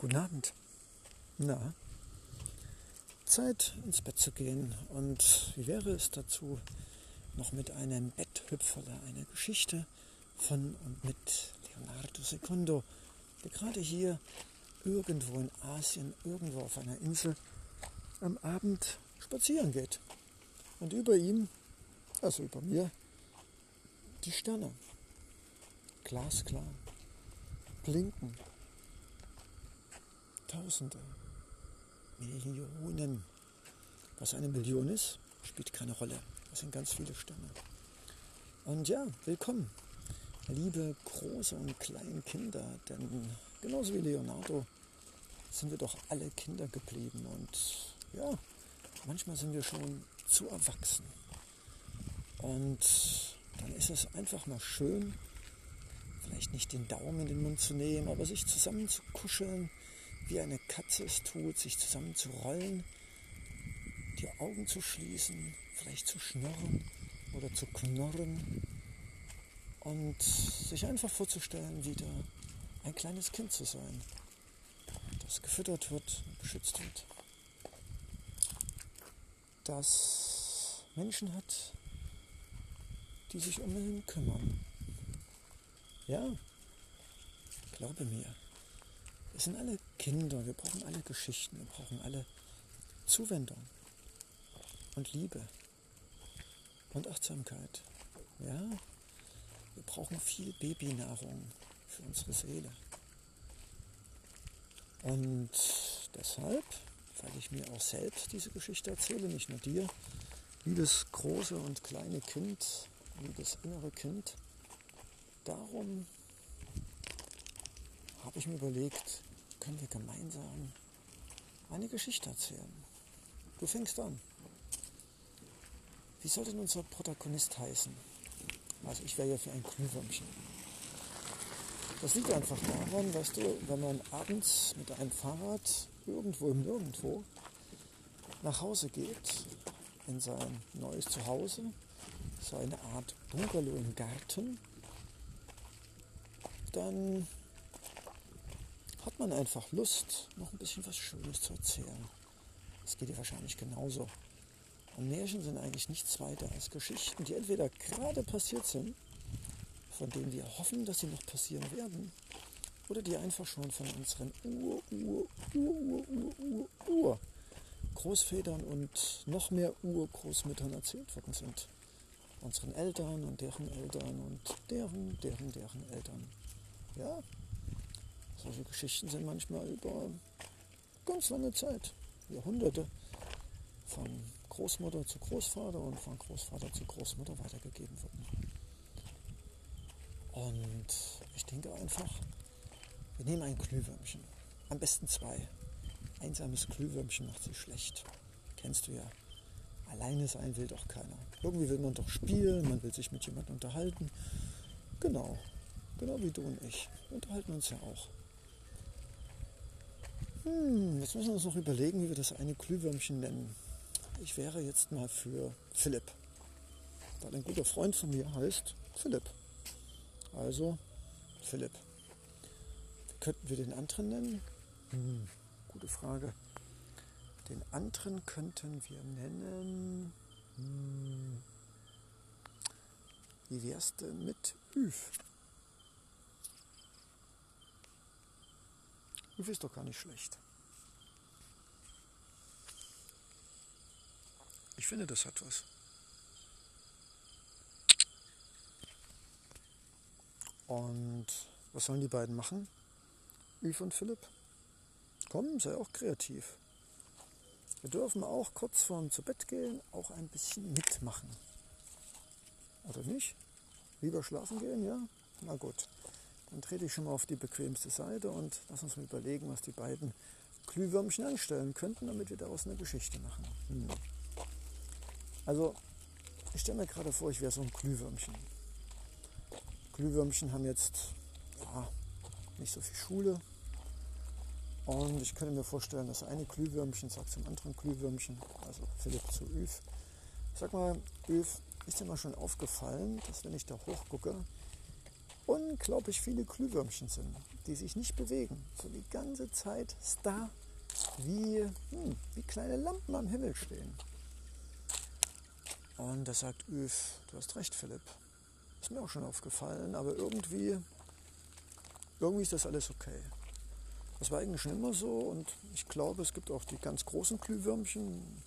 Guten Abend. Na, Zeit ins Bett zu gehen. Und wie wäre es dazu, noch mit einem Betthüpferle eine Geschichte von und mit Leonardo Secundo, der gerade hier irgendwo in Asien, irgendwo auf einer Insel am Abend spazieren geht. Und über ihm, also über mir, die Sterne. Glasklar. Blinken. Tausende. Millionen. Was eine Million ist, spielt keine Rolle. Das sind ganz viele Sterne. Und ja, willkommen, liebe große und kleine Kinder, denn genauso wie Leonardo sind wir doch alle Kinder geblieben und ja, manchmal sind wir schon zu erwachsen. Und dann ist es einfach mal schön, vielleicht nicht den Daumen in den Mund zu nehmen, aber sich zusammen zu kuscheln, wie eine Katze es tut, sich zusammen zu rollen, die Augen zu schließen, vielleicht zu schnurren oder zu knurren und sich einfach vorzustellen, wieder ein kleines Kind zu sein, das gefüttert wird und beschützt wird, das Menschen hat, die sich um ihn kümmern. Ja, glaube mir. Wir sind alle Kinder, wir brauchen alle Geschichten, wir brauchen alle Zuwendung und Liebe und Achtsamkeit. Ja, wir brauchen viel Babynahrung für unsere Seele. Und deshalb, weil ich mir auch selbst diese Geschichte erzähle, nicht nur dir, liebes große und kleine Kind, liebes innere Kind, darum habe ich mir überlegt, können wir gemeinsam eine Geschichte erzählen. Du fängst an. Wie soll denn unser Protagonist heißen? Also ich wäre ja für ein Glühwürmchen. Das liegt einfach daran, weißt du, wenn man abends mit einem Fahrrad irgendwo im Nirgendwo nach Hause geht, in sein neues Zuhause, so eine Art Bungalow im Garten, dann hat man einfach Lust, noch ein bisschen was Schönes zu erzählen. Das geht dir wahrscheinlich genauso. Und Märchen sind eigentlich nichts weiter als Geschichten, die entweder gerade passiert sind, von denen wir hoffen, dass sie noch passieren werden, oder die einfach schon von unseren Ur, Ur, Ur, Ur, Ur, Ur, Ur Großvätern und noch mehr Urgroßmüttern erzählt worden sind. Unseren Eltern und deren Eltern und deren, deren, deren Eltern. Ja, solche Geschichten sind manchmal über ganz lange Zeit, Jahrhunderte, von Großmutter zu Großvater und von Großvater zu Großmutter weitergegeben worden. Und ich denke einfach, wir nehmen ein Glühwürmchen, am besten zwei. Einsames Glühwürmchen macht sich schlecht. Kennst du ja. Alleine sein will doch keiner. Irgendwie will man doch spielen, man will sich mit jemandem unterhalten. Genau, genau wie du und ich. Wir unterhalten uns ja auch. Hm, jetzt müssen wir uns noch überlegen, wie wir das eine Glühwürmchen nennen. Ich wäre jetzt mal für Philipp. Weil ein guter Freund von mir heißt Philipp. Also Philipp. Könnten wir den anderen nennen? Hm, gute Frage. Den anderen könnten wir nennen. Hm, wie wär's denn mit Üf? Du ist doch gar nicht schlecht. Ich finde, das hat was. Und was sollen die beiden machen? Yves und Philipp? Komm, sei auch kreativ. Wir dürfen auch kurz vorm zu Bett gehen auch ein bisschen mitmachen. Oder nicht? Lieber schlafen gehen, ja? Na gut. Dann trete ich schon mal auf die bequemste Seite und lass uns mal überlegen, was die beiden Glühwürmchen anstellen könnten, damit wir daraus eine Geschichte machen. Hm. Also, ich stelle mir gerade vor, ich wäre so ein Glühwürmchen. Glühwürmchen haben jetzt ja, nicht so viel Schule. Und ich könnte mir vorstellen, dass eine Glühwürmchen sagt zum anderen Glühwürmchen, also Philipp zu Üv. Sag mal, Üv, ist dir mal schon aufgefallen, dass wenn ich da hochgucke, unglaublich viele Glühwürmchen sind. die sich nicht bewegen, so die ganze Zeit starr wie, hm, wie kleine Lampen am Himmel stehen. Und da sagt Üf, du hast recht, Philipp. Ist mir auch schon aufgefallen, aber irgendwie, irgendwie ist das alles okay. Das war eigentlich schon immer so und ich glaube, es gibt auch die ganz großen Glühwürmchen.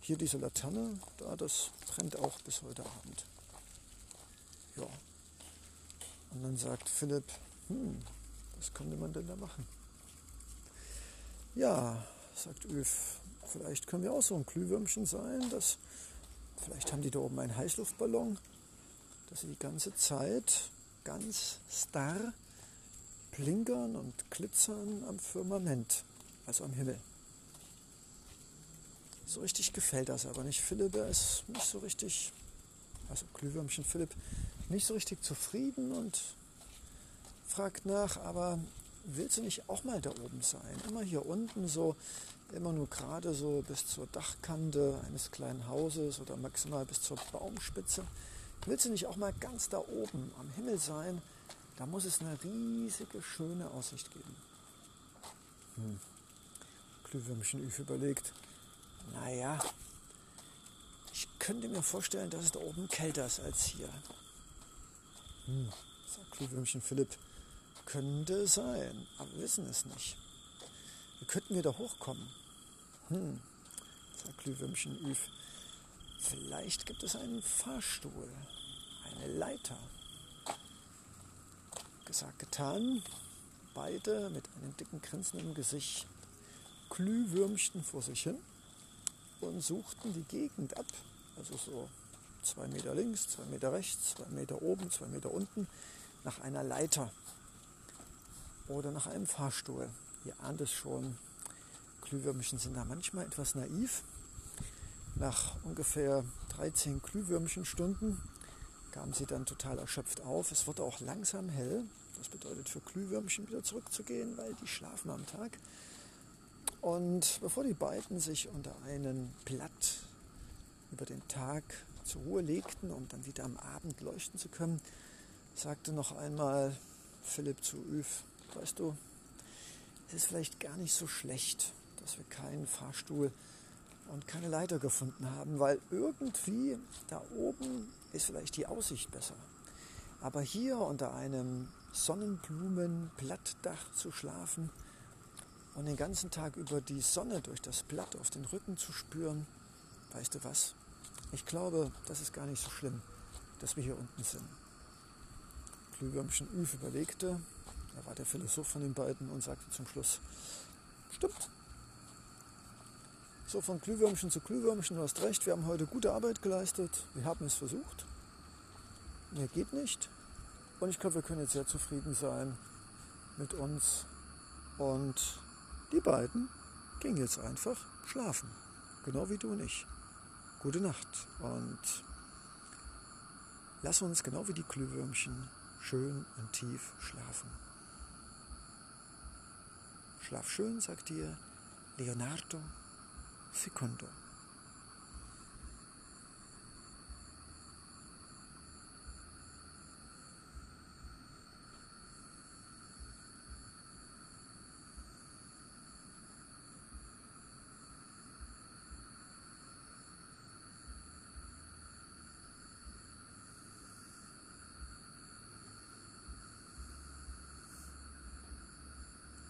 Hier diese Laterne, da, das brennt auch bis heute Abend. Ja. Und dann sagt Philipp, hm, was könnte man denn da machen? Ja, sagt Öf, vielleicht können wir auch so ein Glühwürmchen sein. Das, vielleicht haben die da oben einen Heißluftballon, dass sie die ganze Zeit ganz starr blinkern und glitzern am Firmament, also am Himmel. So richtig gefällt das aber nicht. Philipp, er ist nicht so richtig, also Glühwürmchen Philipp, nicht so richtig zufrieden und fragt nach, aber willst du nicht auch mal da oben sein? Immer hier unten so, immer nur gerade so bis zur Dachkante eines kleinen Hauses oder maximal bis zur Baumspitze. Willst du nicht auch mal ganz da oben am Himmel sein? Da muss es eine riesige, schöne Aussicht geben. Hm. Glühwürmchen Üf überlegt, naja, ich könnte mir vorstellen, dass es da oben kälter ist als hier. Hm, sagt Glühwürmchen Philipp, könnte sein, aber wir wissen es nicht. Wir könnten wieder hochkommen. Hm, sagt Glühwürmchen Üf, vielleicht gibt es einen Fahrstuhl, eine Leiter gesagt, getan. Beide mit einem dicken Grinsen im Gesicht Glühwürmchen vor sich hin und suchten die Gegend ab. Also so zwei Meter links, zwei Meter rechts, zwei Meter oben, zwei Meter unten, nach einer Leiter oder nach einem Fahrstuhl. Ihr ahnt es schon, Glühwürmchen sind da manchmal etwas naiv. Nach ungefähr 13 Glühwürmchenstunden gaben sie dann total erschöpft auf. Es wurde auch langsam hell. Das bedeutet für Glühwürmchen wieder zurückzugehen, weil die schlafen am Tag. Und bevor die beiden sich unter einen Blatt über den Tag zur Ruhe legten, um dann wieder am Abend leuchten zu können, sagte noch einmal Philipp zu Üv, weißt du, es ist vielleicht gar nicht so schlecht, dass wir keinen Fahrstuhl und keine Leiter gefunden haben, weil irgendwie da oben ist vielleicht die Aussicht besser. Aber hier unter einem Sonnenblumenblattdach zu schlafen und den ganzen Tag über die Sonne durch das Blatt auf den Rücken zu spüren, weißt du was? Ich glaube, das ist gar nicht so schlimm, dass wir hier unten sind. Glühwürmchen Üf überlegte, er war der Philosoph von den beiden und sagte zum Schluss, stimmt. So von Glühwürmchen zu Glühwürmchen, du hast recht, wir haben heute gute Arbeit geleistet, wir haben es versucht. Mehr geht nicht, und ich glaube, wir können jetzt sehr zufrieden sein mit uns. Und die beiden gingen jetzt einfach schlafen. Genau wie du und ich. Gute Nacht. Und lass uns genau wie die Glühwürmchen schön und tief schlafen. Schlaf schön, sagt dir Leonardo Secondo.